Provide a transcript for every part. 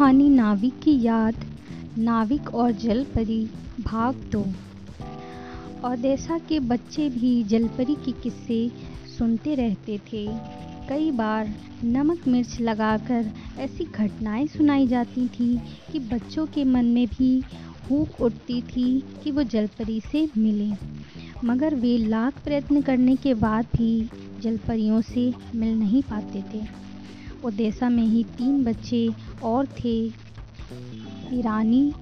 कहानी नाविक की याद, नाविक और जलपरी, भाग दो। ओदेसा के बच्चे भी जलपरी के किस्से सुनते रहते थे। कई बार नमक मिर्च लगाकर ऐसी घटनाएँ सुनाई जाती थी कि बच्चों के मन में भी भूख उठती थी कि वो जलपरी से मिलें। मगर वे लाख प्रयत्न करने के बाद भी जलपरियों से मिल नहीं पाते थे। ओदेसा में ही तीन बच्चे और थे। ईरानी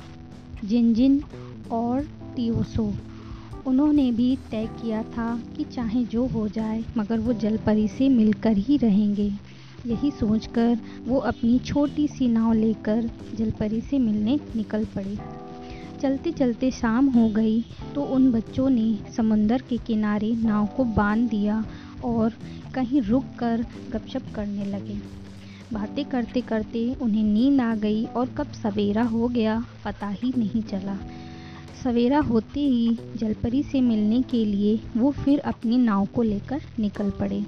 जिनजिन और तियोसो। उन्होंने भी तय किया था कि चाहे जो हो जाए, मगर वो जलपरी से मिलकर ही रहेंगे। यही सोचकर वो अपनी छोटी सी नाव लेकर जलपरी से मिलने निकल पड़े। चलते चलते शाम हो गई तो उन बच्चों ने समुंदर के किनारे नाव को बाँध दिया और कहीं रुक कर गपशप करने लगे। बातें करते करते उन्हें नींद आ गई और कब सवेरा हो गया पता ही नहीं चला। सवेरा होते ही जलपरी से मिलने के लिए वो फिर अपनी नाव को लेकर निकल पड़े।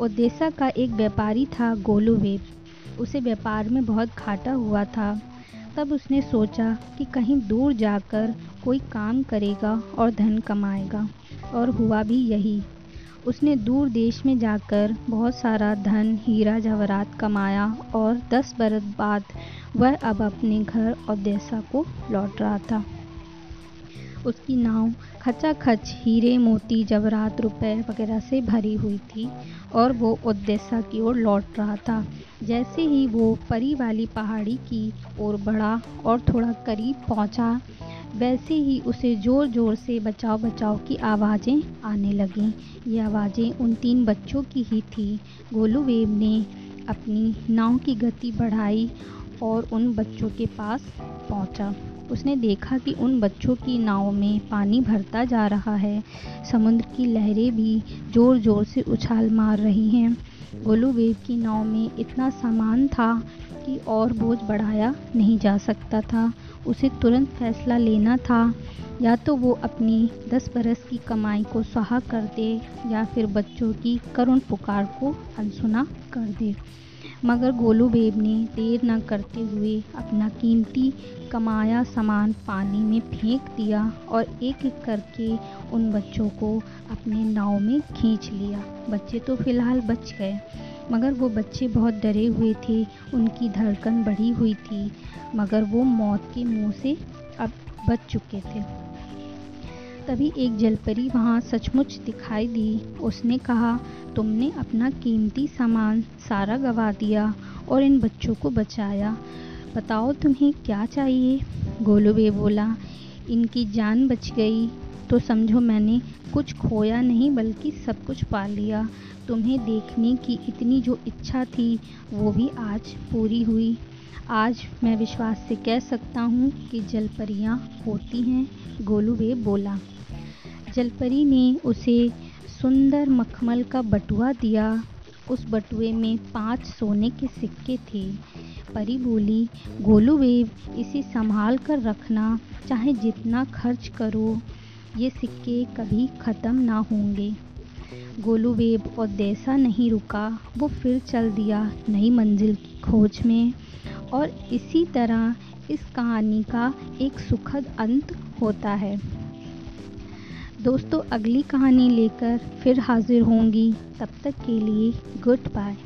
ओदेसा का एक व्यापारी था गोलूवेब उसे व्यापार में बहुत घाटा हुआ था। तब उसने सोचा कि कहीं दूर जाकर कोई काम करेगा और धन कमाएगा। और हुआ भी यही। उसने दूर देश में जाकर बहुत सारा धन, हीरा जवाहरात कमाया और दस बरस बाद वह अब अपने घर और ओदेसा को लौट रहा था। उसकी नाव खचाखच, हीरे, मोती जवरात रुपए वगैरह से भरी हुई थी और वो ओदेसा की ओर लौट रहा था। जैसे ही वो परी वाली पहाड़ी की ओर बढ़ा और थोड़ा करीब पहुँचा वैसे ही उसे ज़ोर ज़ोर से बचाओ बचाओ की आवाज़ें आने लगीं। ये आवाज़ें उन तीन बच्चों की ही थी। गोलू वेब ने अपनी नाव की गति बढ़ाई और उन बच्चों के पास पहुँचा। उसने देखा कि उन बच्चों की नाव में पानी भरता जा रहा है। समुद्र की लहरें भी ज़ोर ज़ोर से उछाल मार रही हैं। गोलू की नाव में इतना सामान था कि और बोझ बढ़ाया नहीं जा सकता था। उसे तुरंत फैसला लेना था। या तो वो अपनी दस बरस की कमाई को सहा कर दे, या फिर बच्चों की करुण पुकार को अनसुना कर दे। मगर गोलू बेब ने देर न करते हुए अपना कीमती कमाया सामान पानी में फेंक दिया और एक एक करके उन बच्चों को अपने नाव में खींच लिया। बच्चे तो फ़िलहाल बच गए। मगर वो बच्चे बहुत डरे हुए थे, उनकी धड़कन बढ़ी हुई थी, मगर वो मौत के मुँह से अब बच चुके थे। तभी एक जलपरी वहाँ सचमुच दिखाई दी। उसने कहा, तुमने अपना कीमती सामान सारा गवा दिया और इन बच्चों को बचाया। बताओ तुम्हें क्या चाहिए? गोलूबे बोला, इनकी जान बच गई। तो समझो मैंने कुछ खोया नहीं, बल्कि सब कुछ पा लिया। तुम्हें देखने की इतनी जो इच्छा थी, वो भी आज पूरी हुई। आज मैं विश्वास से कह सकता हूँ कि जलपरियाँ होती हैं गोलूबे बोला। जलपरी ने उसे सुंदर मखमल का बटुआ दिया। उस बटुए में पाँच सोने के सिक्के थे। परी बोली, गोलू वेब इसे संभाल कर रखना, चाहे जितना खर्च करो। ये सिक्के कभी ख़त्म ना होंगे। गोलू वेब और देसा नहीं रुका, वो फिर चल दिया नई मंजिल की खोज में। और इसी तरह इस कहानी का एक सुखद अंत होता है। दोस्तों, अगली कहानी लेकर फिर हाजिर होंगी। तब तक के लिए गुड बाय।